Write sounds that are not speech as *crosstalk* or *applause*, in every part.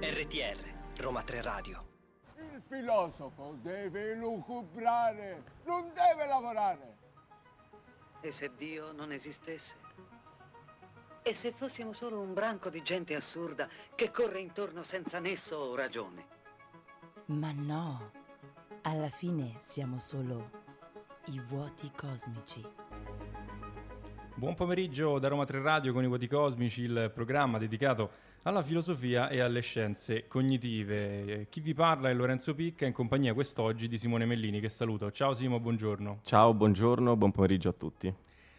RTR, Roma 3 Radio. Il filosofo deve lucubrare, non deve lavorare. E se Dio non esistesse? E se fossimo solo un branco di gente assurda che corre intorno senza nesso o ragione? Ma no, alla fine siamo solo i vuoti cosmici. Buon pomeriggio da Roma 3 Radio con i Vuoti Cosmici, il programma dedicato alla filosofia e alle scienze cognitive. Chi vi parla è Lorenzo Picca in compagnia quest'oggi di Simone Mellini che saluto. Ciao Simo, buongiorno. Ciao, buongiorno, buon pomeriggio a tutti.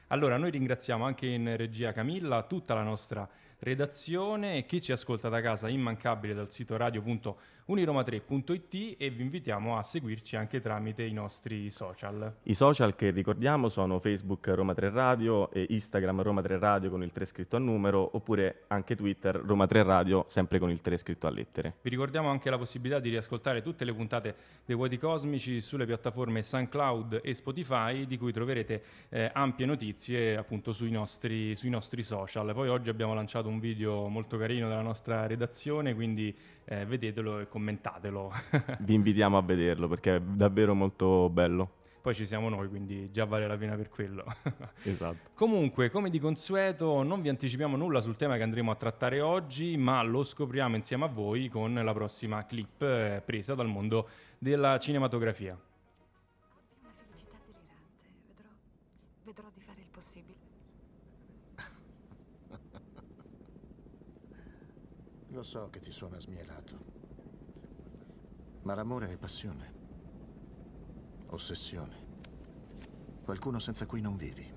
Allora, noi ringraziamo anche in regia Camilla, tutta la nostra redazione e chi ci ascolta da casa immancabile dal sito radio.uniroma3.it e vi invitiamo a seguirci anche tramite i nostri social. I social che ricordiamo sono Facebook Roma 3 Radio e Instagram Roma 3 Radio con il 3 scritto a numero oppure anche Twitter Roma 3 Radio sempre con il 3 scritto a lettere. Vi ricordiamo anche la possibilità di riascoltare tutte le puntate dei Vuoti Cosmici sulle piattaforme SoundCloud e Spotify di cui troverete eh, ampie notizie appunto sui nostri, sui nostri social. Poi oggi abbiamo lanciato un video molto carino della nostra redazione, quindi eh, vedetelo e commentatelo. *laughs* Vi invitiamo a vederlo perché è davvero molto bello. Poi ci siamo noi, quindi già vale la pena per quello. *laughs* esatto. Comunque, come di consueto, non vi anticipiamo nulla sul tema che andremo a trattare oggi, ma lo scopriamo insieme a voi con la prossima clip eh, presa dal mondo della cinematografia. Una felicità delirante. Vedrò, vedrò di fare il possibile. Lo so che ti suona smielato. Ma l'amore è passione. Ossessione. Qualcuno senza cui non vivi.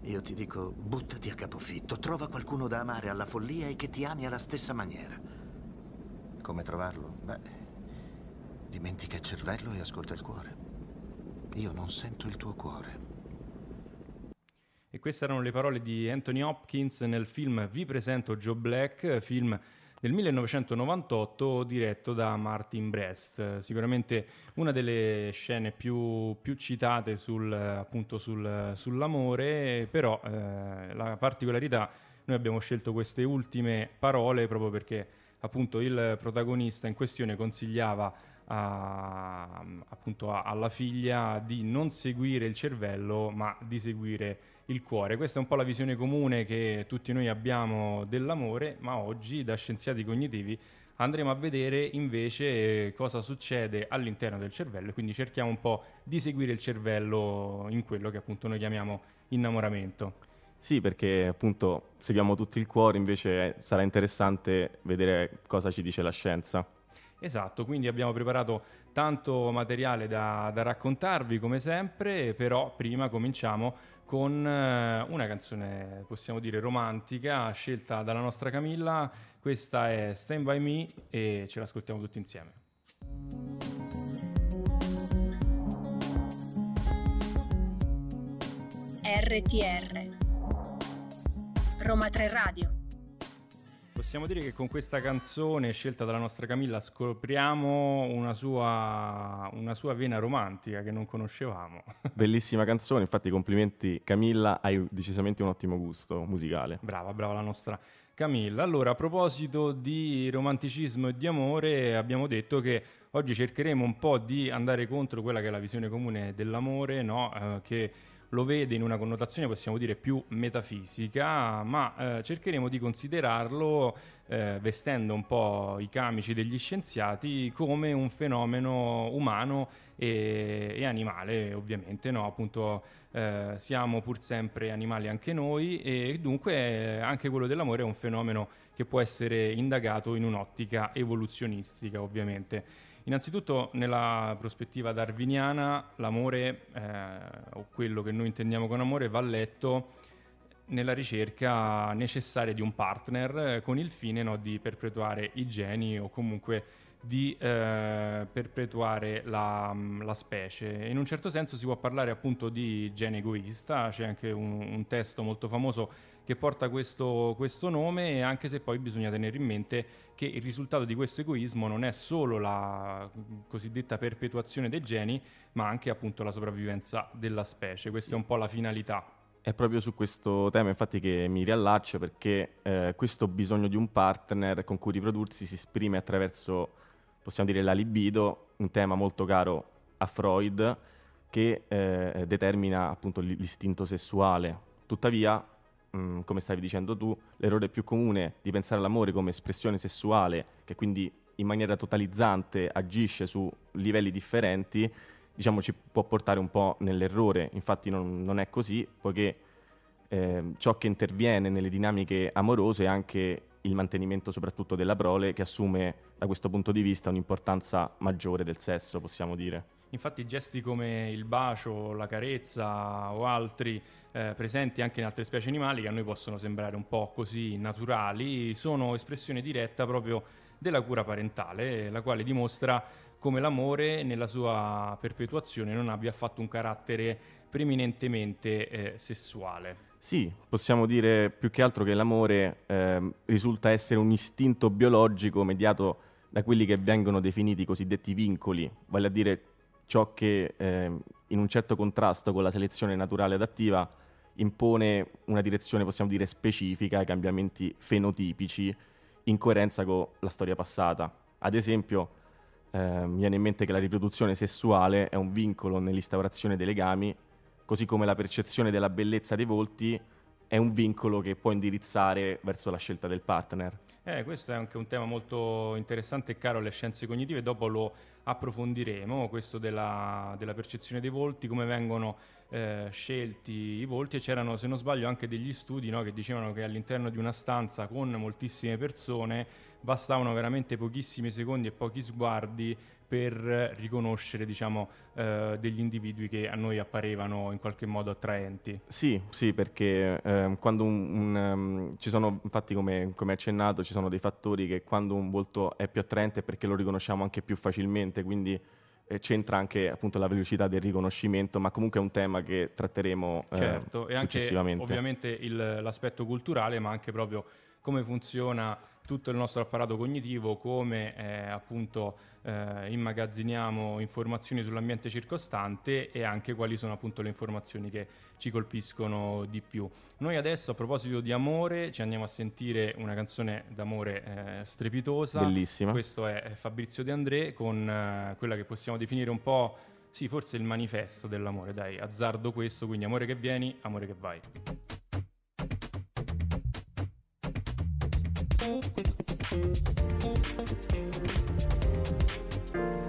*laughs* Io ti dico, buttati a capofitto, trova qualcuno da amare alla follia e che ti ami alla stessa maniera. Come trovarlo? Beh, dimentica il cervello e ascolta il cuore. Io non sento il tuo cuore. E queste erano le parole di Anthony Hopkins nel film Vi presento Joe Black, film del 1998 diretto da Martin Brest. Sicuramente una delle scene più, più citate sul, appunto sul, sull'amore, però eh, la particolarità, noi abbiamo scelto queste ultime parole proprio perché appunto il protagonista in questione consigliava a, appunto a, alla figlia di non seguire il cervello ma di seguire il cuore. Questa è un po' la visione comune che tutti noi abbiamo dell'amore, ma oggi da scienziati cognitivi andremo a vedere invece cosa succede all'interno del cervello e quindi cerchiamo un po' di seguire il cervello in quello che appunto noi chiamiamo innamoramento. Sì, perché appunto seguiamo tutti il cuore, invece sarà interessante vedere cosa ci dice la scienza. Esatto, quindi abbiamo preparato tanto materiale da, da, raccontarvi come sempre, però prima cominciamo con eh, una canzone, possiamo dire, romantica, scelta dalla nostra Camilla. Questa è Stand By Me e ce l'ascoltiamo tutti insieme. RTR Roma 3 Radio Possiamo dire che con questa canzone scelta dalla nostra Camilla scopriamo una sua, una sua vena romantica che non conoscevamo. *laughs* Bellissima canzone, infatti complimenti Camilla, hai decisamente un ottimo gusto musicale. Brava, brava la nostra Camilla. Allora, a proposito di romanticismo e di amore, abbiamo detto che oggi cercheremo un po' di andare contro quella che è la visione comune dell'amore, no? eh, che lo vede in una connotazione possiamo dire più metafisica, ma eh, cercheremo di considerarlo, eh, vestendo un po' i camici degli scienziati, come un fenomeno umano e, e animale, ovviamente, no? appunto eh, siamo pur sempre animali anche noi e dunque anche quello dell'amore è un fenomeno che può essere indagato in un'ottica evoluzionistica, ovviamente. Innanzitutto nella prospettiva darwiniana l'amore, eh, o quello che noi intendiamo con amore, va letto nella ricerca necessaria di un partner eh, con il fine no, di perpetuare i geni o comunque di eh, perpetuare la, la, specie. In un certo senso si può parlare appunto di gene egoista, c'è anche un, un testo molto famoso che porta questo, questo, nome, anche se poi bisogna tenere in mente che il risultato di questo egoismo non è solo la cosiddetta perpetuazione dei geni, ma anche appunto la sopravvivenza della specie. Questa sì. è un po' la finalità. è proprio su questo tema infatti che mi riallaccio perché eh, questo bisogno di un partner con cui riprodursi si esprime attraverso, possiamo dire, la libido, un tema molto caro a Freud che eh, determina appunto l'istinto sessuale. Tuttavia, mh, mm, come stavi dicendo tu, l'errore più comune di pensare all'amore come espressione sessuale, che quindi in maniera totalizzante agisce su livelli differenti, diciamo, ci può portare un po' nell'errore. Infatti non, non è così, poiché eh, ciò che interviene nelle dinamiche amorose è anche il mantenimento soprattutto della prole, che assume da questo punto di vista un'importanza maggiore del sesso, possiamo dire. Infatti gesti come il bacio, la carezza o altri eh, presenti anche in altre specie animali che a noi possono sembrare un po' così naturali, sono espressione diretta proprio della cura parentale, la quale dimostra come l'amore nella sua perpetuazione non abbia affatto un carattere preminentemente eh, sessuale. Sì, possiamo dire più che altro che l'amore eh, risulta essere un istinto biologico mediato da quelli che vengono definiti i cosiddetti vincoli, vale a dire ciò che eh, in un certo contrasto con la selezione naturale adattiva impone una direzione, possiamo dire, specifica ai cambiamenti fenotipici in coerenza con la storia passata. Ad esempio, eh, mi viene in mente che la riproduzione sessuale è un vincolo nell'instaurazione dei legami, così come la percezione della bellezza dei volti è un vincolo che può indirizzare verso la scelta del partner. Eh, questo è anche un tema molto interessante e caro alle scienze cognitive, dopo lo approfondiremo, questo della, della percezione dei volti, come vengono eh, scelti i volti e c'erano, se non sbaglio, anche degli studi no, che dicevano che all'interno di una stanza con moltissime persone bastavano veramente pochissimi secondi e pochi sguardi per riconoscere diciamo, eh, degli individui che a noi apparevano in qualche modo attraenti. Sì, sì, perché eh, quando un, un, um, ci sono, infatti come, come accennato, ci sono dei fattori che quando un volto è più attraente è perché lo riconosciamo anche più facilmente, quindi eh, c'entra anche appunto la velocità del riconoscimento, ma comunque è un tema che tratteremo eh, certo, e anche ovviamente il, l'aspetto culturale, ma anche proprio come funziona tutto il nostro apparato cognitivo, come eh, appunto eh, immagazziniamo informazioni sull'ambiente circostante e anche quali sono appunto le informazioni che ci colpiscono di più. Noi adesso a proposito di amore ci andiamo a sentire una canzone d'amore eh, strepitosa. Bellissima. Questo è Fabrizio De André con eh, quella che possiamo definire un po' sì, forse il manifesto dell'amore, dai, azzardo questo, quindi amore che vieni, amore che vai.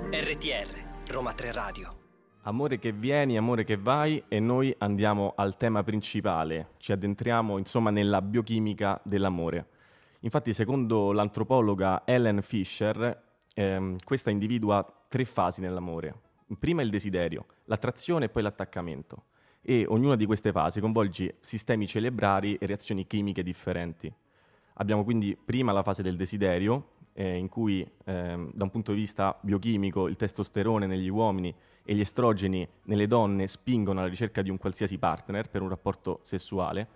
RTR, Roma 3 Radio. Amore che vieni, amore che vai e noi andiamo al tema principale, ci addentriamo insomma nella biochimica dell'amore. Infatti secondo l'antropologa Ellen Fisher ehm, questa individua tre fasi nell'amore. Prima il desiderio, l'attrazione e poi l'attaccamento e ognuna di queste fasi coinvolge sistemi cerebrali e reazioni chimiche differenti. Abbiamo quindi prima la fase del desiderio, eh, in cui eh, da un punto di vista biochimico il testosterone negli uomini e gli estrogeni nelle donne spingono alla ricerca di un qualsiasi partner per un rapporto sessuale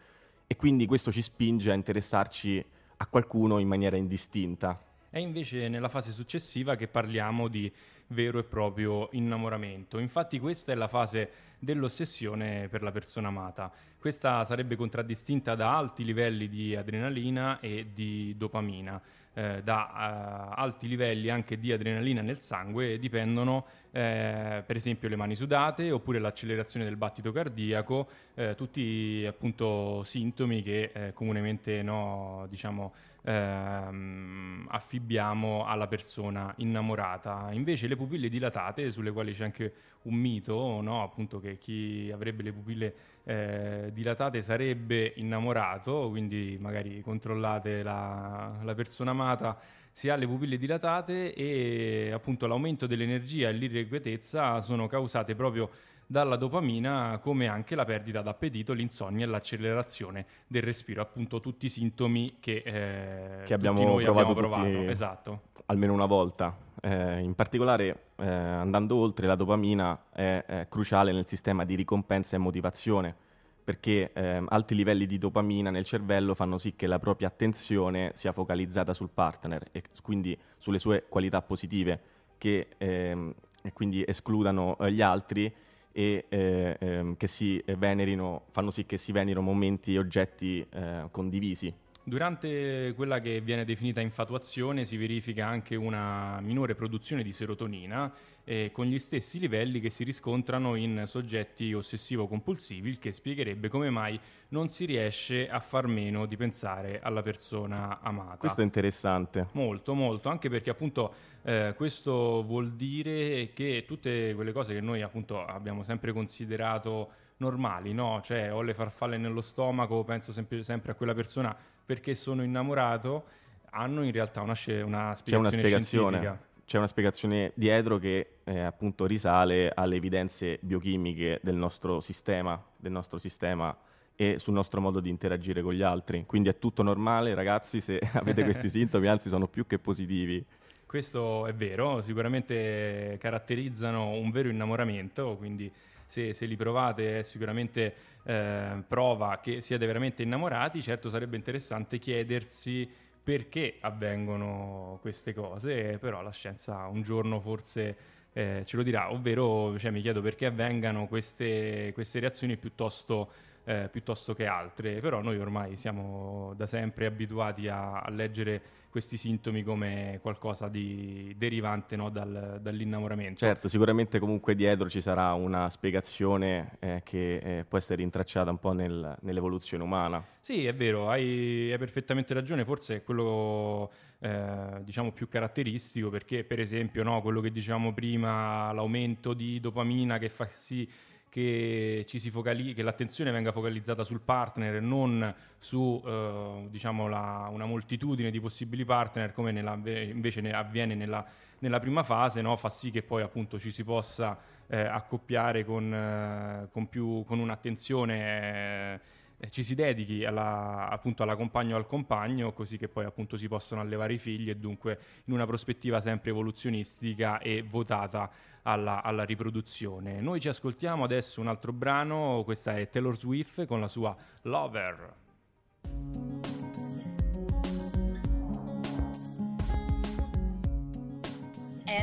e quindi questo ci spinge a interessarci a qualcuno in maniera indistinta. È invece nella fase successiva che parliamo di vero e proprio innamoramento. Infatti questa è la fase dell'ossessione per la persona amata. Questa sarebbe contraddistinta da alti livelli di adrenalina e di dopamina. Eh, da uh, alti livelli anche di adrenalina nel sangue dipendono eh, per esempio le mani sudate oppure l'accelerazione del battito cardiaco, eh, tutti appunto sintomi che eh, comunemente no, diciamo, ehm, affibbiamo alla persona innamorata. Invece le pupille dilatate, sulle quali c'è anche un mito, no? appunto che chi avrebbe le pupille eh, dilatate sarebbe innamorato, quindi magari controllate la, la persona amata si ha le pupille dilatate e appunto l'aumento dell'energia e l'irrequietezza sono causate proprio dalla dopamina, come anche la perdita d'appetito, l'insonnia e l'accelerazione del respiro, appunto tutti i sintomi che, eh, che abbiamo provato, abbiamo provato. Esatto. almeno una volta. Eh, in particolare, eh, andando oltre, la dopamina è, è, cruciale nel sistema di ricompensa e motivazione, perché eh, alti livelli di dopamina nel cervello fanno sì che la propria attenzione sia focalizzata sul partner e quindi sulle sue qualità positive, che ehm, quindi escludano eh, gli altri e eh, ehm, che si venerino, fanno sì che si venerino momenti e oggetti eh, condivisi. Durante quella che viene definita infatuazione si verifica anche una minore produzione di serotonina eh, con gli stessi livelli che si riscontrano in soggetti ossessivo-compulsivi, il che spiegherebbe come mai non si riesce a far meno di pensare alla persona amata. Questo è interessante. Molto, molto, anche perché appunto eh, questo vuol dire che tutte quelle cose che noi appunto abbiamo sempre considerato normali, no? Cioè ho le farfalle nello stomaco, penso sempre, sempre a quella persona perché sono innamorato, hanno in realtà una, una spiegazione, c'è una spiegazione scientifica. C'è una spiegazione dietro che eh, appunto risale alle evidenze biochimiche del nostro sistema, del nostro sistema e sul nostro modo di interagire con gli altri. Quindi è tutto normale, ragazzi, se *laughs* avete questi *laughs* sintomi, anzi sono più che positivi. Questo è vero, sicuramente caratterizzano un vero innamoramento, quindi se, se li provate è sicuramente eh, prova che siete veramente innamorati, certo sarebbe interessante chiedersi perché avvengono queste cose, però la scienza un giorno forse eh, ce lo dirà, ovvero cioè, mi chiedo perché avvengano queste, queste reazioni piuttosto, eh, piuttosto, che altre, però noi ormai siamo da sempre abituati a, a leggere questi sintomi come qualcosa di derivante no, dal, dall'innamoramento. Certo, sicuramente comunque dietro ci sarà una spiegazione eh, che eh, può essere intracciata un po' nel, nell'evoluzione umana. Sì, è vero, hai, hai perfettamente ragione, forse è quello eh, diciamo più caratteristico perché per esempio no, quello che dicevamo prima, l'aumento di dopamina che fa sì che, focali- che, l'attenzione venga focalizzata sul partner e non su eh, diciamo la, una moltitudine di possibili partner come nella, invece ne avviene nella, nella prima fase, no? fa sì che poi appunto ci si possa eh, accoppiare con, eh, con, più, con un'attenzione eh, ci si dedichi alla, appunto alla compagna o al compagno, così che poi appunto si possano allevare i figli e dunque in una prospettiva sempre evoluzionistica e votata alla, alla riproduzione. Noi ci ascoltiamo adesso un altro brano, questa è Taylor Swift con la sua Lover.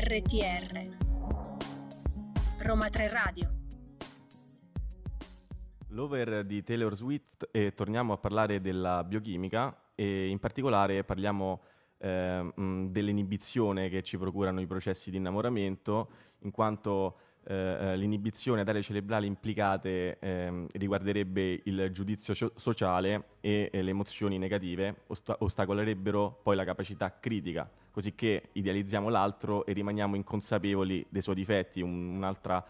RTR Roma 3 Radio L'over di Taylor Swift e torniamo a parlare della biochimica e in particolare parliamo eh, dell'inibizione che ci procurano i processi di innamoramento, in quanto eh, eh, l'inibizione aree cerebrali implicate eh, riguarderebbe il giudizio sociale e, e le emozioni negative, osta- ostacolerebbero poi la capacità critica, così che idealizziamo l'altro e rimaniamo inconsapevoli dei suoi difetti, un- un'altra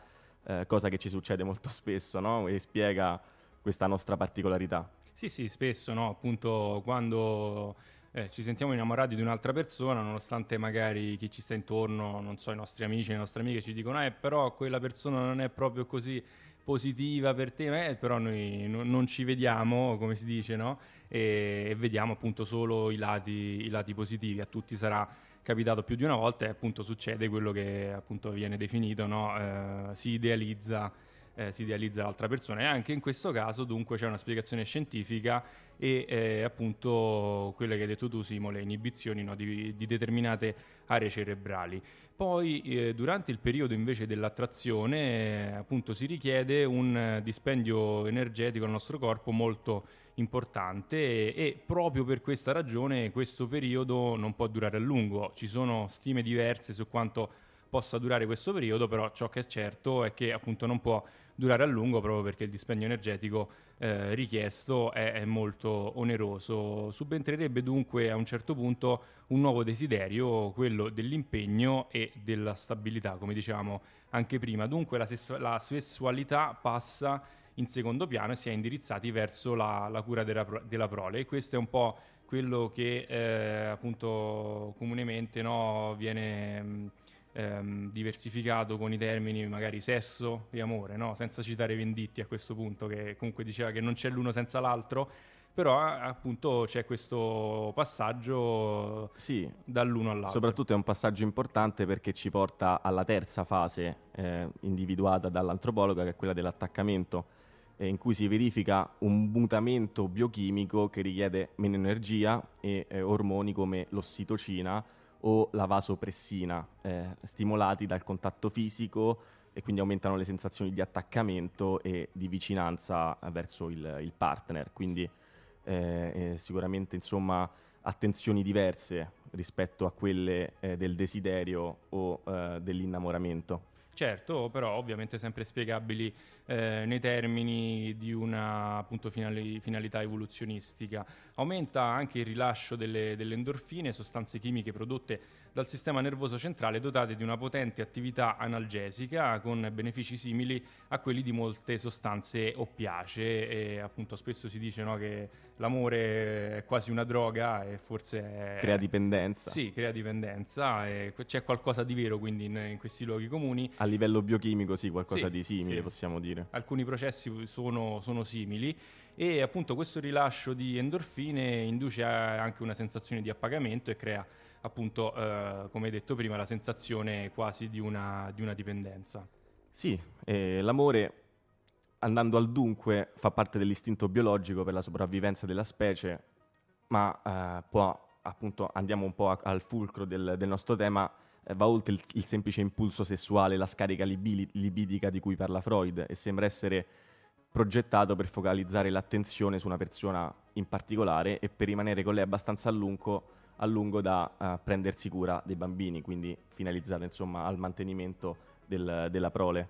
eh, cosa che ci succede molto *laughs* spesso, no? E spiega questa nostra particolarità. Sì, sì, spesso, no? Appunto, quando eh, ci sentiamo innamorati di un'altra persona, nonostante magari chi ci sta intorno, non so, i nostri amici, le nostre amiche ci dicono, eh, però quella persona non è proprio così positiva per te, eh, però noi no, non ci vediamo, come si dice, no? E, e vediamo appunto solo i lati, i lati positivi. A tutti sarà capitato più di una volta e appunto succede quello che appunto viene definito, no? eh, si, idealizza, eh, si idealizza l'altra persona e anche in questo caso dunque c'è una spiegazione scientifica e eh, appunto quelle che hai detto tu Simo, le inibizioni no, di, di, determinate aree cerebrali. Poi eh, durante il periodo invece dell'attrazione eh, appunto si richiede un dispendio energetico al nostro corpo molto importante e, e, proprio per questa ragione questo periodo non può durare a lungo. Ci sono stime diverse su quanto possa durare questo periodo, però ciò che è certo è che appunto non può durare a lungo proprio perché il dispendio energetico eh, richiesto è, è, molto oneroso. Subentrerebbe dunque a un certo punto un nuovo desiderio, quello dell'impegno e della stabilità, come dicevamo anche prima. Dunque la, sessu- la sessualità passa in secondo piano e si è indirizzati verso la, la cura della, della, prole e questo è un po' quello che eh, appunto comunemente no, viene ehm, diversificato con i termini magari sesso e amore, no? senza citare Venditti a questo punto che comunque diceva che non c'è l'uno senza l'altro però appunto c'è questo passaggio sì, dall'uno all'altro. Soprattutto è un passaggio importante perché ci porta alla terza fase eh, individuata dall'antropologa, che è quella dell'attaccamento eh, in cui si verifica un mutamento biochimico che richiede meno energia e eh, ormoni come l'ossitocina o la vasopressina, eh, stimolati dal contatto fisico e quindi aumentano le sensazioni di attaccamento e di vicinanza verso il, il partner. Quindi eh, eh, sicuramente insomma attenzioni diverse rispetto a quelle eh, del desiderio o eh, dell'innamoramento. Certo, però ovviamente sempre spiegabili eh, nei termini di una appunto, finali- finalità evoluzionistica. Aumenta anche il rilascio delle, delle endorfine, sostanze chimiche prodotte dal sistema nervoso centrale dotate di una potente attività analgesica con benefici simili a quelli di molte sostanze oppiacee e appunto spesso si dice no, che l'amore è quasi una droga e forse... È... Crea dipendenza. Sì, crea dipendenza e c'è qualcosa di vero quindi in, in questi luoghi comuni. A livello biochimico sì, qualcosa Sì, di simile sì. possiamo dire. Alcuni processi sono, sono simili e appunto questo rilascio di endorfine induce anche una sensazione di appagamento e crea appunto, eh, come detto prima, la sensazione quasi di una, di una dipendenza. Sì, eh, l'amore, andando al dunque, fa parte dell'istinto biologico per la sopravvivenza della specie, ma eh, può, appunto, andiamo un po' a- al fulcro del, del nostro tema, eh, va oltre il, il semplice impulso sessuale, la scarica libili- libidica di cui parla Freud, e sembra essere progettato per focalizzare l'attenzione su una persona in particolare e per rimanere con lei abbastanza a lungo, a lungo da eh, prendersi cura dei bambini, quindi finalizzato insomma al mantenimento del- della prole.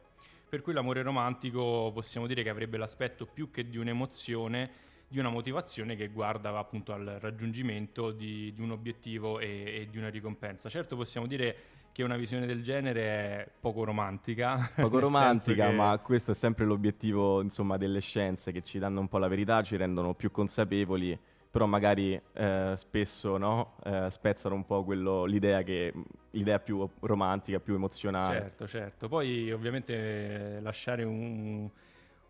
Per cui l'amore romantico possiamo dire che avrebbe l'aspetto più che di un'emozione, di una motivazione che guarda appunto al raggiungimento di, di un obiettivo e, e di una ricompensa. Certo possiamo dire che una visione del genere è poco romantica. Poco *laughs* romantica, che- ma questo è sempre l'obiettivo, insomma, delle scienze che ci danno un po' la verità, ci rendono più consapevoli, però magari eh, spesso no? Eh, spezzano un po' quello- l'idea, che, l'idea più romantica, più emozionale. Certo, certo. Poi ovviamente lasciare un,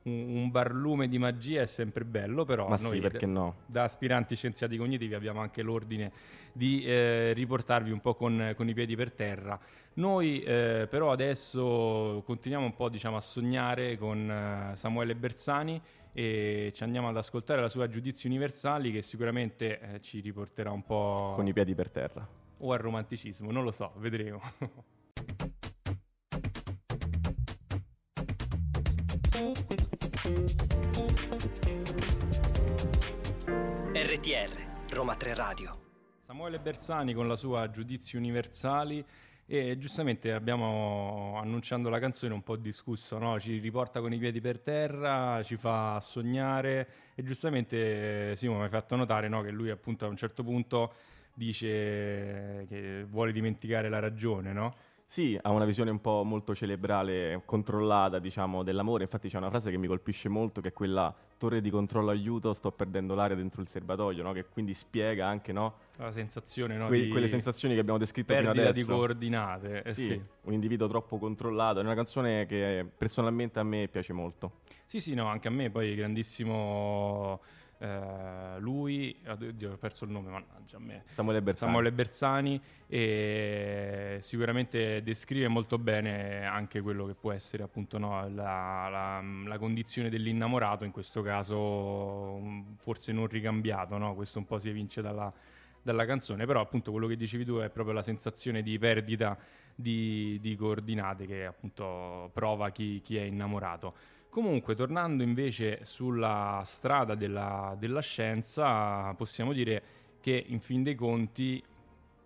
un- un barlume di magia è sempre bello, però Ma noi sì, perché no? da aspiranti scienziati cognitivi abbiamo anche l'ordine di eh, riportarvi un po' con, con i piedi per terra. Noi eh, però adesso continuiamo un po' diciamo, a sognare con eh, Samuele Bersani e ci andiamo ad ascoltare la sua Giudizi Universali che sicuramente eh, ci riporterà un po' Con i piedi per terra. o al romanticismo, non lo so, vedremo. RTR, Roma 3 Radio. Samuele Bersani con la sua Giudizi Universali e giustamente abbiamo annunciando la canzone un po' discusso, no? ci riporta con i piedi per terra, ci fa sognare e giustamente eh, Simo mi ha fatto notare no? che lui appunto a un certo punto dice che vuole dimenticare la ragione, no? Sì, ha una visione un po' molto cerebrale, controllata, diciamo, dell'amore. Infatti c'è una frase che mi colpisce molto, che è quella torre di controllo aiuto, sto perdendo l'aria dentro il serbatoio, no? Che quindi spiega anche, no? La sensazione no? Que- di quelle sensazioni che abbiamo descritto fino perdita adesso. di coordinate. eh sì, sì. un individuo troppo controllato. È una canzone che personalmente a me piace molto. Sì, sì, no, anche a me poi grandissimo eh, lui, oddio, ho perso il nome, mannaggia a me. Samuele Bersani. Samuele Bersani e sicuramente descrive molto bene anche quello che può essere appunto no, la, la- la condizione dell'innamorato, in questo caso mm, forse non ricambiato, no? questo un po' si evince dalla, dalla canzone, però appunto quello che dicevi tu è proprio la sensazione di perdita di, di coordinate che appunto prova chi, chi è innamorato. Comunque, tornando invece sulla strada della, della scienza, possiamo dire che in fin dei conti,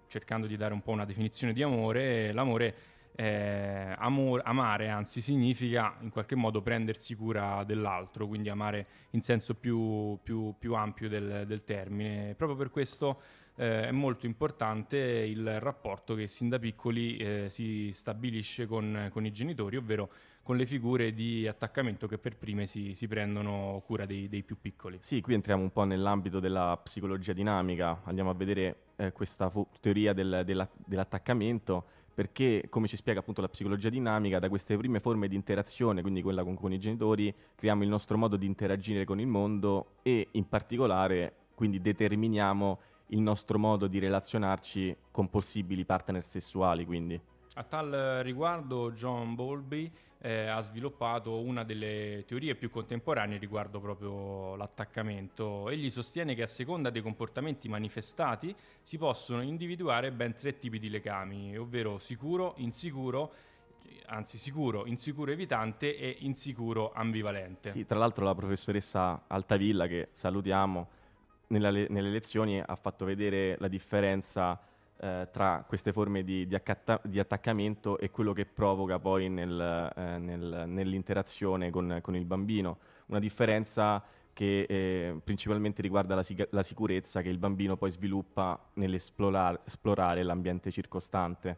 cercando di dare un po' una definizione di amore, l'amore, eh, amor- amare anzi significa in qualche modo prendersi cura dell'altro, quindi amare in senso più, più- più ampio del, del termine. Proprio per questo eh, è molto importante il rapporto che sin da piccoli eh, si stabilisce con, con i genitori, ovvero con le figure di attaccamento che per prime si, si prendono cura dei, dei più piccoli. Sì, qui entriamo un po' nell'ambito della psicologia dinamica, andiamo a vedere eh, questa fo- teoria del- della- dell'attaccamento, perché come ci spiega appunto la psicologia dinamica, da queste prime forme di interazione, quindi quella con, con i genitori, creiamo il nostro modo di interagire con il mondo e in particolare quindi determiniamo il nostro modo di relazionarci con possibili partner sessuali, quindi. A tal riguardo John Bowlby eh, ha sviluppato una delle teorie più contemporanee riguardo proprio l'attaccamento. Egli sostiene che a seconda dei comportamenti manifestati si possono individuare ben tre tipi di legami, ovvero sicuro, insicuro anzi sicuro, insicuro evitante e insicuro ambivalente. Sì, tra l'altro la professoressa Altavilla, che salutiamo, nella le- nelle lezioni ha fatto vedere la differenza eh, tra queste forme di, di accatta- di attaccamento e quello che provoca poi nel, eh, nel- nell'interazione con, con il bambino. Una differenza che eh, principalmente riguarda la, siga- la sicurezza che il bambino poi sviluppa nell'esplorare esplorare l'ambiente circostante.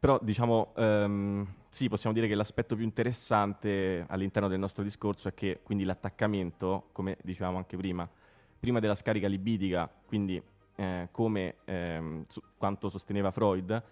Però diciamo, ehm, sì, possiamo dire che l'aspetto più interessante all'interno del nostro discorso è che quindi l'attaccamento, come dicevamo anche prima, prima della scarica libidica, quindi eh, come ehm, su- quanto sosteneva Freud,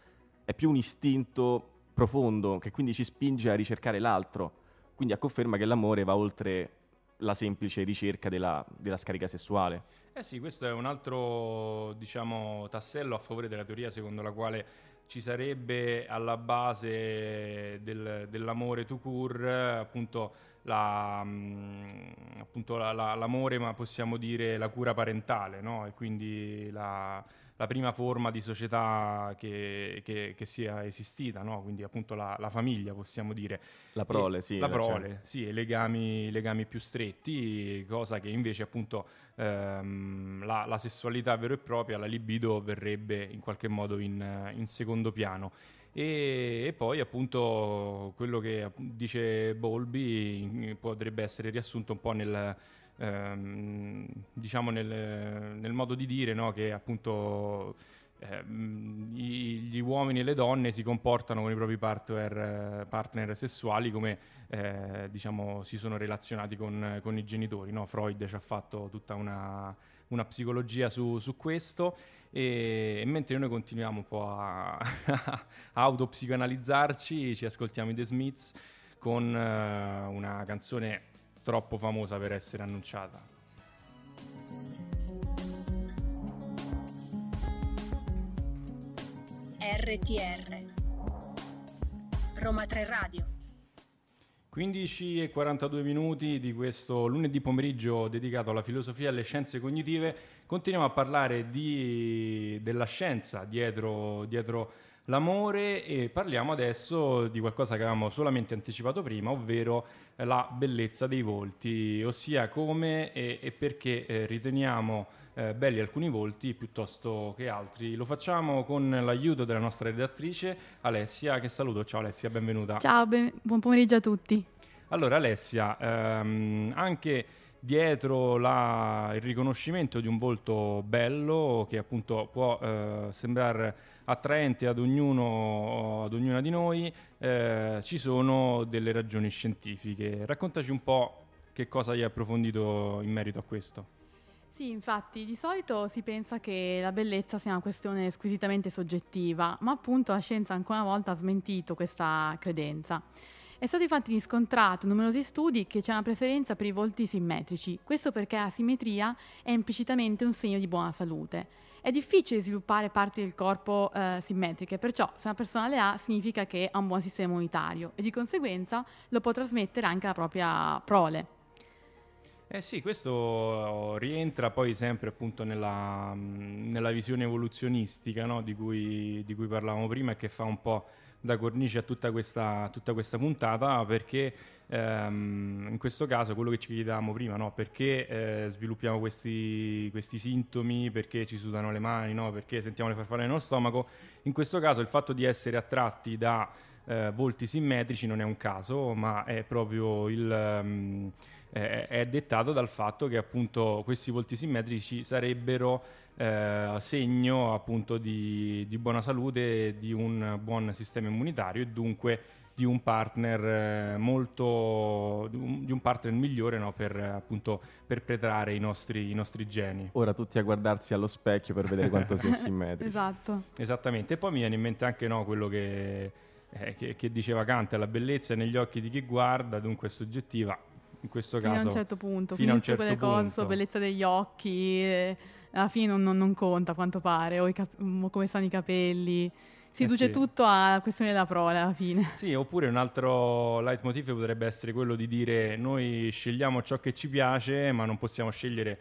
è più un istinto profondo che quindi ci spinge a ricercare l'altro, quindi a conferma che l'amore va oltre la semplice ricerca della, della scarica sessuale. Eh sì, questo è un altro, diciamo, tassello a favore della teoria secondo la quale ci sarebbe alla base del- dell'amore to cure appunto, la, mm, appunto la- la- l'amore, ma possiamo dire la cura parentale, no? E quindi la, la prima forma di società che, che- che sia esistita, no? Quindi appunto la, famiglia, possiamo dire. La prole, E- sì, La la- prole, sì, e legami, legami più stretti, cosa che invece appunto ehm, la, la sessualità vera e propria, la libido verrebbe in qualche modo in, in secondo piano. E, e poi appunto quello che dice Bolby potrebbe essere riassunto un po' nel, ehm, diciamo nel, nel modo di dire no? che appunto i- gli uomini e le donne si comportano con i propri partner, eh, partner sessuali come eh, diciamo si sono relazionati con, con i genitori. no? Freud ci ha fatto tutta una, una psicologia su, su questo. E, e mentre noi continuiamo un po' a, *laughs* a autopsicoanalizzarci, ci ascoltiamo i The Smiths con eh, una canzone troppo famosa per essere annunciata. RTR Roma 3 Radio 15 e 42 minuti di questo lunedì pomeriggio dedicato alla filosofia e alle scienze cognitive. Continuiamo a parlare di- della scienza dietro, dietro l'amore e parliamo adesso di qualcosa che avevamo solamente anticipato prima, ovvero la bellezza dei volti, ossia come e, e perché eh, riteniamo eh, belli alcuni volti piuttosto che altri. Lo facciamo con l'aiuto della nostra redattrice Alessia, che saluto. Ciao Alessia, benvenuta. Ciao, ben- buon pomeriggio a tutti. Allora Alessia, ehm, anche dietro la- il riconoscimento di un volto bello che appunto può eh, sembrare attraente ad ognuno, ad ognuna di noi, eh, ci sono delle ragioni scientifiche. Raccontaci un po' che cosa hai approfondito in merito a questo. Sì, infatti, di solito si pensa che la bellezza sia una questione squisitamente soggettiva, ma appunto la scienza ancora una volta ha smentito questa credenza. È stato infatti riscontrato in numerosi studi che c'è una preferenza per i volti simmetrici, questo perché la simmetria è implicitamente un segno di buona salute. È difficile sviluppare parti del corpo eh, simmetriche, perciò se una persona le ha significa che ha un buon sistema immunitario e di conseguenza lo può trasmettere anche alla propria prole. Eh sì, questo rientra poi sempre appunto nella, nella visione evoluzionistica no? di, cui, di cui parlavamo prima e che fa un po' da cornice a tutta questa, tutta questa puntata perché ehm, in questo caso quello che ci chiedevamo prima, no? perché eh, sviluppiamo questi, questi sintomi, perché ci sudano le mani, no? perché sentiamo le farfalle nello stomaco, in questo caso il fatto di essere attratti da eh, volti simmetrici non è un caso, ma è proprio il... ehm, è, è dettato dal fatto che appunto questi volti simmetrici sarebbero eh, segno appunto di, di buona salute, di un buon sistema immunitario e dunque di un partner eh, molto di un, di un partner migliore no, per eh, appunto perpetrare i nostri, i nostri geni. Ora tutti a guardarsi allo specchio per vedere quanto si è *laughs* simmetrici. Esatto. Esattamente, e poi mi viene in mente anche no, quello che, eh, che, che diceva Kant, la bellezza è negli occhi di chi guarda, dunque è soggettiva. In questo Fino caso, a un certo punto, fino a un certo quelle cose, punto. la bellezza degli occhi, eh, alla fine non, non- non conta a quanto pare, o, cap- o come stanno i capelli. Si Eh riduce sì. tutto alla questione della prole alla fine. *laughs* Sì, oppure un altro leitmotiv potrebbe essere quello di dire noi scegliamo ciò che ci piace, ma non possiamo scegliere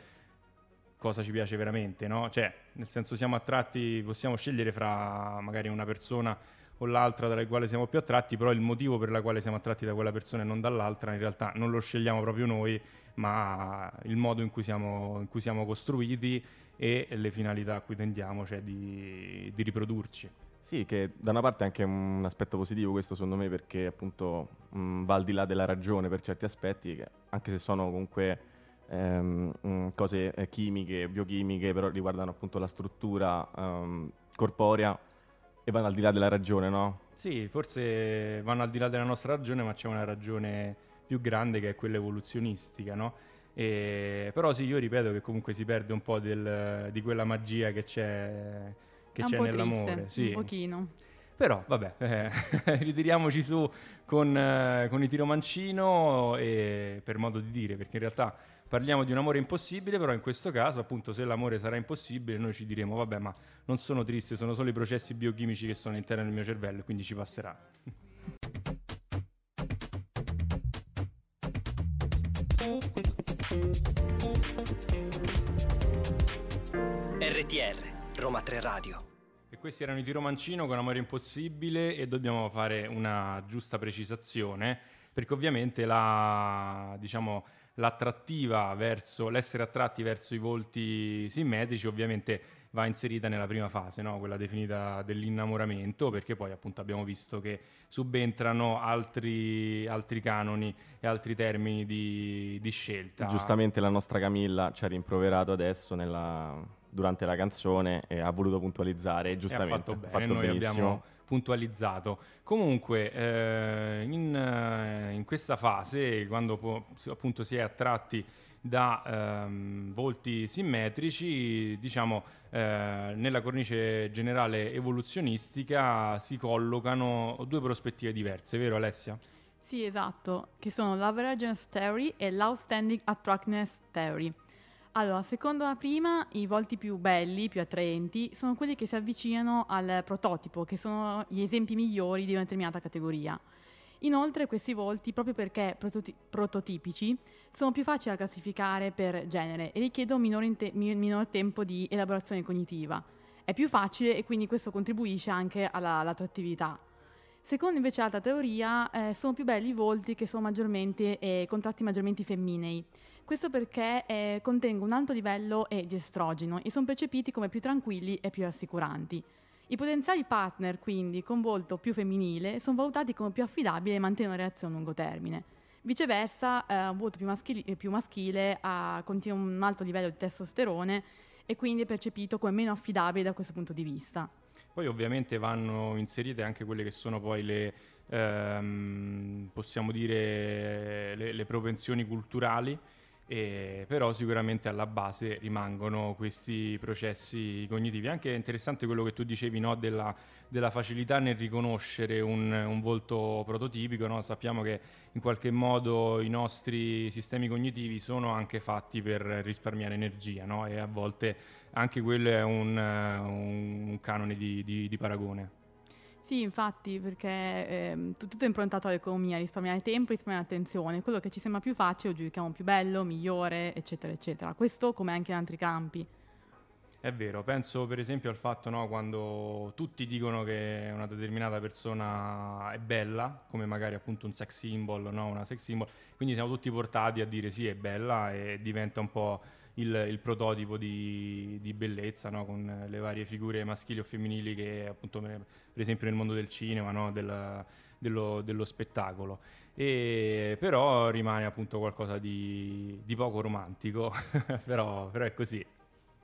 cosa ci piace veramente, no? Cioè, nel senso siamo attratti, possiamo scegliere fra magari una persona o l'altra dalla quale siamo più attratti, però il motivo per la quale siamo attratti da quella persona e non dall'altra in realtà non lo scegliamo proprio noi, ma il modo in cui siamo, in cui siamo costruiti e le finalità a cui tendiamo, cioè di, di riprodurci. Sì, che da una parte è anche un aspetto positivo questo secondo me perché appunto mh, va al di là della ragione per certi aspetti, che, anche se sono comunque ehm, cose eh, chimiche, biochimiche, però riguardano appunto la struttura um, corporea e vanno al di là della ragione, no? Sì, forse vanno al di là della nostra ragione, ma c'è una ragione più grande che è quella evoluzionistica, no? E, però sì, io ripeto che comunque si perde un po' del, di quella magia che c'è, che c'è nell'amore. Triste, sì. Un pochino. Però vabbè, *laughs* eh, ritiriamoci su con, eh, con i tiro mancino e, per modo di dire, perché in realtà parliamo di un amore impossibile, però in questo caso appunto se l'amore sarà impossibile noi ci diremo vabbè ma non sono triste, sono solo i processi biochimici che sono all'interno del mio cervello e quindi ci passerà. RTR, Roma 3 Radio. E questi erano i tiro mancino con Amore Impossibile e dobbiamo fare una giusta precisazione perché ovviamente la, diciamo, l'attrattiva verso, l'essere attratti verso i volti simmetrici ovviamente va inserita nella prima fase, no? quella definita dell'innamoramento, perché poi appunto abbiamo visto che subentrano altri, altri canoni e altri termini di, di, scelta. Giustamente la nostra Camilla ci ha rimproverato adesso nella, durante la canzone e ha voluto puntualizzare, giustamente. E ha fatto bene, fatto noi benissimo. abbiamo puntualizzato. Comunque, eh, in, eh, in, questa fase, quando appunto si è attratti da ehm, volti simmetrici, diciamo, eh, nella cornice generale evoluzionistica si collocano due prospettive diverse, vero Alessia? Sì, esatto, che sono l'Averagence Theory e l'Outstanding Attractiveness Theory. Allora, secondo la prima, i volti più belli, più attraenti, sono quelli che si avvicinano al prototipo, che sono gli esempi migliori di una determinata categoria. Inoltre questi volti, proprio perché prototi- prototipici, sono più facili da classificare per genere e richiedono minore, te- minor tempo di elaborazione cognitiva. È più facile e quindi questo contribuisce anche alla, all'attrattività. Secondo invece l'altra teoria, eh, sono più belli i volti che sono maggiormente eh, contratti maggiormente femminei. Questo perché eh, contengono un alto livello eh, di estrogeno e sono percepiti come più tranquilli e più rassicuranti. I potenziali partner, quindi, con volto più femminile, sono valutati come più affidabili e mantengono una reazione a lungo termine. Viceversa, eh, un volto più, maschili- più maschile ha, contiene un alto livello di testosterone e quindi è percepito come meno affidabile da questo punto di vista. Poi ovviamente vanno inserite anche quelle che sono poi le, ehm, possiamo dire, le, le propensioni culturali e però sicuramente alla base rimangono questi processi cognitivi. Anche interessante quello che tu dicevi no, della, della, facilità nel riconoscere un, un volto prototipico. No? Sappiamo che in qualche modo i nostri sistemi cognitivi sono anche fatti per risparmiare energia no? e a volte anche quello è un, un canone di, di, di paragone. Sì, infatti, perché eh, tutto è improntato all'economia, risparmiare tempo, risparmiare attenzione, quello che ci sembra più facile lo giudichiamo più bello, migliore, eccetera, eccetera. Questo come anche in altri campi. È vero, penso per esempio al fatto no, quando tutti dicono che una determinata persona è bella, come magari appunto un sex symbol, no? una sex symbol, quindi siamo tutti portati a dire sì è bella e diventa un po' il, il prototipo di, di bellezza no? con le varie figure maschili o femminili che appunto per esempio nel mondo del cinema, no? del, dello, dello, spettacolo. E, però rimane appunto qualcosa di, di poco romantico, *laughs* però, però è così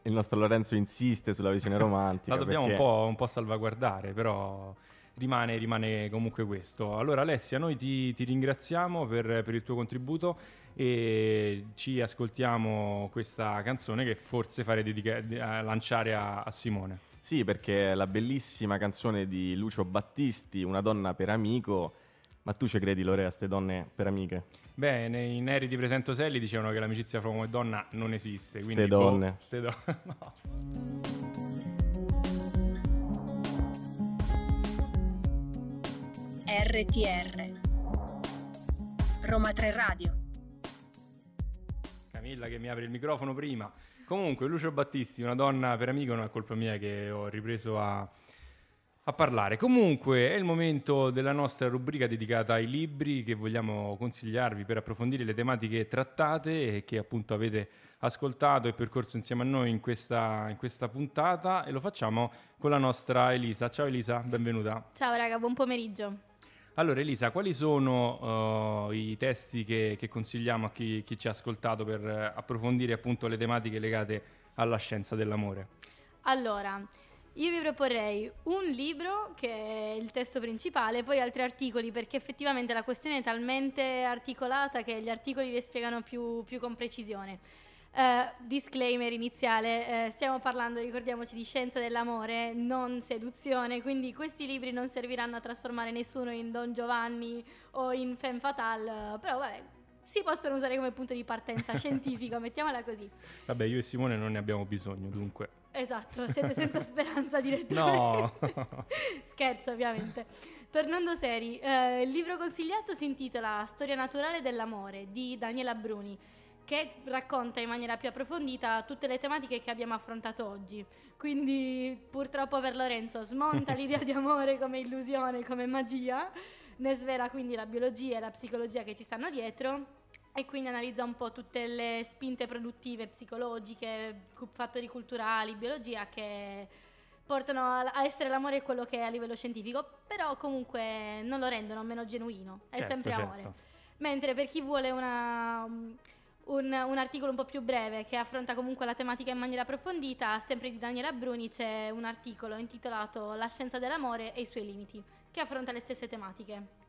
il nostro Lorenzo insiste sulla visione *laughs* romantica. La dobbiamo perché... un, po', un, po', salvaguardare, però rimane, rimane, comunque questo. Allora Alessia, noi ti, ti ringraziamo per, per, il tuo contributo e ci ascoltiamo questa canzone che forse farei dedica- a lanciare a, a Simone. Sì, perché è la bellissima canzone di Lucio Battisti, Una donna per amico. Ma tu ci credi, Lore, a queste donne per amiche? Beh, nei Neri di Presento Selli dicevano che l'amicizia fra uomo e donna non esiste. Ste donne. Boh, ste do- *laughs* no. RTR Roma 3 Radio Camilla che mi apre il microfono prima. Comunque, Lucio Battisti, una donna per amico, non è colpa mia che ho ripreso a, a parlare. Comunque è il momento della nostra rubrica dedicata ai libri che vogliamo consigliarvi per approfondire le tematiche trattate e che appunto avete ascoltato e percorso insieme a noi in questa, in questa puntata e lo facciamo con la nostra Elisa. Ciao Elisa, benvenuta. Ciao raga, buon pomeriggio. Allora Elisa, quali sono uh, i testi che, che, consigliamo a chi, chi, ci ha ascoltato per approfondire appunto le tematiche legate alla scienza dell'amore? Allora, io vi proporrei un libro che è il testo principale, poi altri articoli perché effettivamente la questione è talmente articolata che gli articoli vi spiegano più, più con precisione. Uh, disclaimer iniziale, uh, stiamo parlando, ricordiamoci, di scienza dell'amore, non seduzione, quindi questi libri non serviranno a trasformare nessuno in Don Giovanni o in Femme Fatale, uh, però vabbè, si possono usare come punto di partenza *laughs* scientifico, mettiamola così. Vabbè, io e Simone non ne abbiamo bisogno, dunque. Esatto, siete senza *laughs* speranza direttamente. No! *laughs* Scherzo, ovviamente. Tornando seri, il libro consigliato si intitola Storia naturale dell'amore di Daniela Bruni che racconta in maniera più approfondita tutte le tematiche che abbiamo affrontato oggi. Quindi purtroppo per Lorenzo smonta *laughs* l'idea di amore come illusione, come magia, ne svela quindi la biologia e la psicologia che ci stanno dietro e quindi analizza un po' tutte le spinte produttive, psicologiche, fattori culturali, biologia che portano a essere l'amore quello che è a livello scientifico, però comunque non lo rendono meno genuino, è certo, sempre certo. amore. Mentre per chi vuole una un, un, articolo un po' più breve che affronta comunque la tematica in maniera approfondita, sempre di Daniela Bruni c'è un articolo intitolato La scienza dell'amore e i suoi limiti, che affronta le stesse tematiche.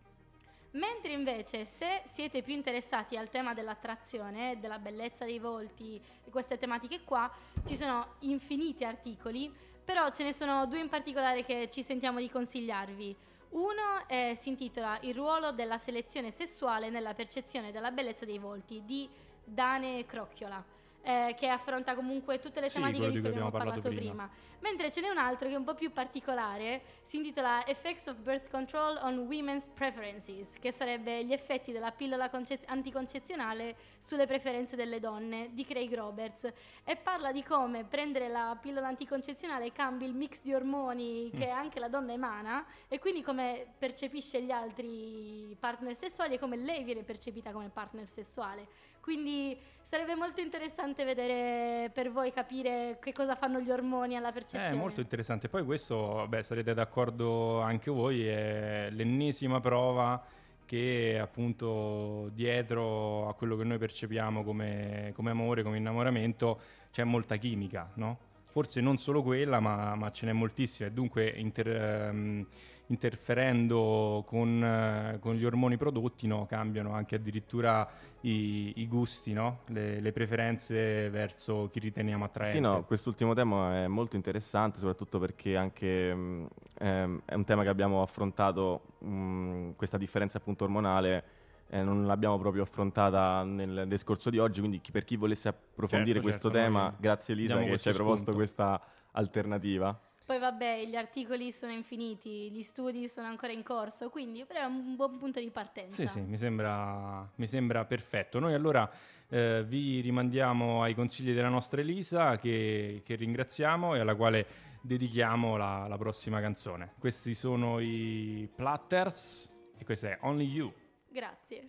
Mentre invece se siete più interessati al tema dell'attrazione, della bellezza dei volti queste tematiche qua, ci sono infiniti articoli, però ce ne sono due in particolare che ci sentiamo di consigliarvi. Uno eh, si intitola Il ruolo della selezione sessuale nella percezione della bellezza dei volti di Dane Crocchiola, eh, che affronta comunque tutte le Sì, tematiche quello di cui abbiamo abbiamo parlato parlato prima. Mentre ce n'è un altro che è un po' più particolare, si intitola Effects of Birth Control on Women's Preferences, che sarebbe gli effetti della pillola conce- anticoncezionale sulle preferenze delle donne di Craig Roberts e parla di come prendere la pillola anticoncezionale cambi il mix di ormoni che Mm. anche la donna emana e quindi come percepisce gli altri partner sessuali e come lei viene percepita come partner sessuale. Quindi sarebbe molto interessante vedere per voi capire che cosa fanno gli ormoni alla È percezione. molto interessante. Poi questo, vabbè, sarete d'accordo anche voi, è l'ennesima prova che appunto dietro a quello che noi percepiamo come, come amore, come innamoramento, c'è molta chimica, no? Forse non solo quella, ma, ma ce n'è moltissima. E dunque inter- ehm, interferendo con, eh, con gli ormoni prodotti no, cambiano anche addirittura i, i gusti, no? le, le preferenze verso chi riteniamo attraente. Sì, no, quest'ultimo tema è molto interessante, soprattutto perché anche mh, ehm, è un tema che abbiamo affrontato, mh, questa differenza appunto ormonale, eh, non l'abbiamo proprio affrontata nel discorso di oggi, quindi chi- per chi volesse approfondire Certo, questo certo, tema, grazie Elisa diamo che ci hai proposto questa alternativa. Poi vabbè, gli articoli sono infiniti, gli studi sono ancora in corso, quindi però è un buon punto di partenza. Sì, sì, mi sembra, mi sembra perfetto. Noi allora eh, vi rimandiamo ai consigli della nostra Elisa che, che ringraziamo e alla quale dedichiamo la, la prossima canzone. Questi sono i Platters e questa è Only You. Grazie.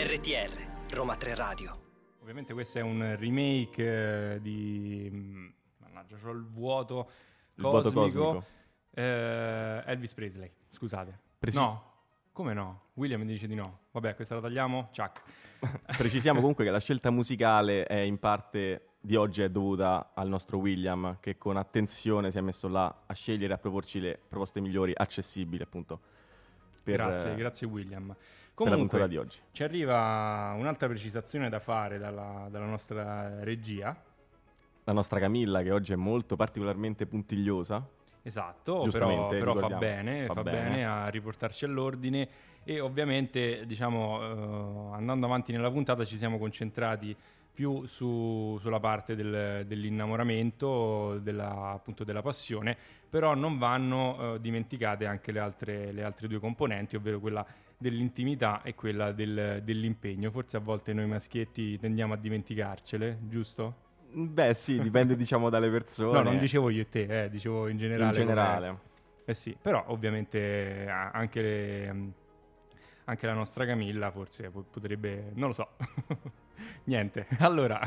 RTR, Roma 3 Radio. Ovviamente questo è un remake eh, di... mm, Mannaggia, c'ho il vuoto Il vuoto cosmico. cosmico. Eh, Elvis Presley, scusate. Presi- no, come no? William dice di no. Vabbè, questa la tagliamo. Chuck. *laughs* Precisiamo comunque che la scelta musicale è in parte di oggi è dovuta al nostro William che con attenzione si è messo là a scegliere e a proporci le proposte migliori accessibili appunto per, grazie, eh, grazie William. Per la puntata Comunque, di oggi. ci arriva un'altra precisazione da fare dalla, dalla nostra regia. La nostra Camilla che oggi è molto particolarmente puntigliosa. Esatto, però, però fa bene, Fa fa bene. bene a riportarci all'ordine e ovviamente, diciamo, eh, andando avanti nella puntata ci siamo concentrati più su, sulla parte del, dell'innamoramento, della, appunto della passione, però non vanno eh, dimenticate anche le altre, le altre, due componenti, ovvero quella dell'intimità e quella del, dell'impegno. Forse a volte noi maschietti tendiamo a dimenticarcele, giusto? Beh sì, dipende *laughs* diciamo dalle persone. No, non dicevo io e te, eh, dicevo in generale. In generale. Come... Eh sì, però ovviamente anche, le, anche la nostra Camilla forse potrebbe, non lo so. *laughs* Niente, *laughs* allora...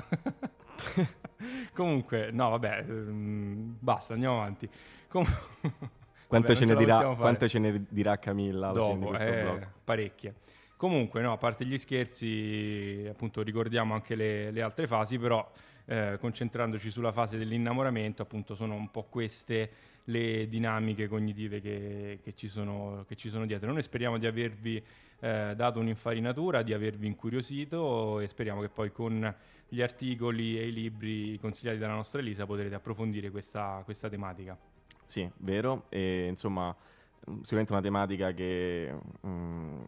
Comunque, no vabbè, um, basta, andiamo avanti. Com- quante, ce dirà, quante, ce ne dirà, Camilla dopo? Eh, parecchie. Comunque, no, a parte gli scherzi, appunto ricordiamo anche le, le altre fasi, però eh, concentrandoci sulla fase dell'innamoramento, appunto sono un po' queste le dinamiche cognitive che, che, ci, sono, che ci, sono, dietro. Noi speriamo di avervi eh, dato un'infarinatura, di avervi incuriosito e speriamo che poi con gli articoli e i libri consigliati dalla nostra Elisa potrete approfondire questa, questa tematica. Sì, vero, e insomma sicuramente una tematica che, mh, mm,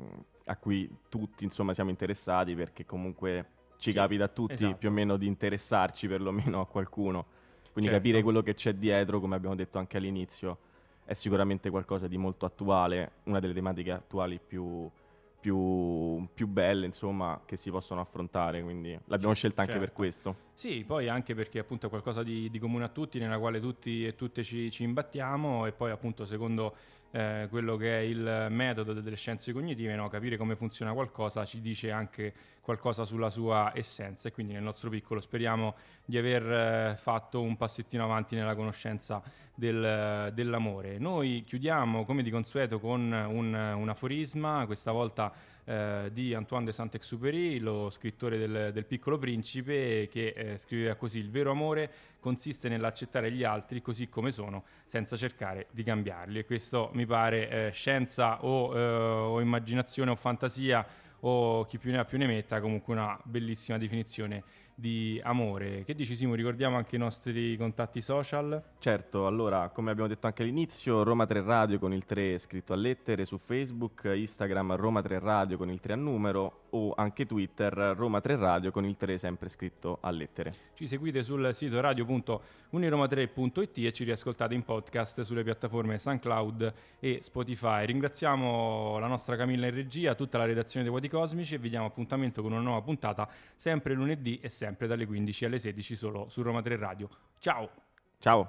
a cui tutti insomma, siamo interessati perché comunque ci sì, capita a tutti esatto. più o meno di interessarci perlomeno a qualcuno. Quindi certo. capire quello che c'è dietro, come abbiamo detto anche all'inizio, è sicuramente qualcosa di molto attuale, una delle tematiche attuali più, più, più belle, insomma, che si possono affrontare. Quindi l'abbiamo scelta anche certo. per questo. Sì, poi anche perché appunto è qualcosa di, di comune a tutti, nella quale tutti e tutte ci, ci imbattiamo e poi appunto secondo eh, quello che è il metodo delle scienze cognitive, no? capire come funziona qualcosa ci dice anche qualcosa sulla sua essenza e quindi nel nostro piccolo speriamo di aver eh, fatto un passettino avanti nella conoscenza del, dell'amore. Noi chiudiamo come di consueto con un, un aforisma, questa volta eh, di Antoine de Saint-Exupéry, lo scrittore del, del Piccolo Principe, che eh, scriveva così: Il vero amore consiste nell'accettare gli altri così come sono, senza cercare di cambiarli. E questo mi pare eh, scienza o, eh, o immaginazione o fantasia o chi più ne ha più ne metta, comunque una bellissima definizione di amore. Che dici Simo, ricordiamo anche i nostri contatti social? Certo, allora come abbiamo detto anche all'inizio, Roma 3 Radio con il 3 scritto a lettere su Facebook, Instagram Roma 3 Radio con il 3 a numero o anche Twitter Roma 3 Radio con il 3 sempre scritto a lettere. Ci seguite sul sito radio.uniroma3.it e ci riascoltate in podcast sulle piattaforme SoundCloud e Spotify. Ringraziamo la nostra Camilla in regia, tutta la redazione dei Vuoti Cosmici e vi diamo appuntamento con una nuova puntata sempre lunedì e sempre dalle 15 alle 16 solo su Roma 3 Radio. Ciao! Ciao!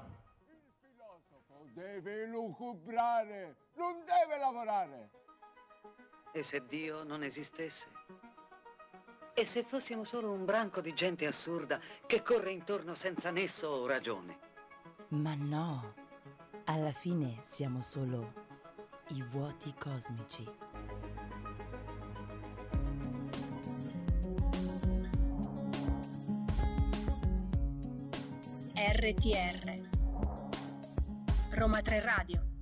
Il filosofo deve lucubrare, non deve lavorare. E se Dio non esistesse? E se fossimo solo un branco di gente assurda che corre intorno senza nesso o ragione? Ma no, alla fine siamo solo i vuoti cosmici. RTR Roma 3 Radio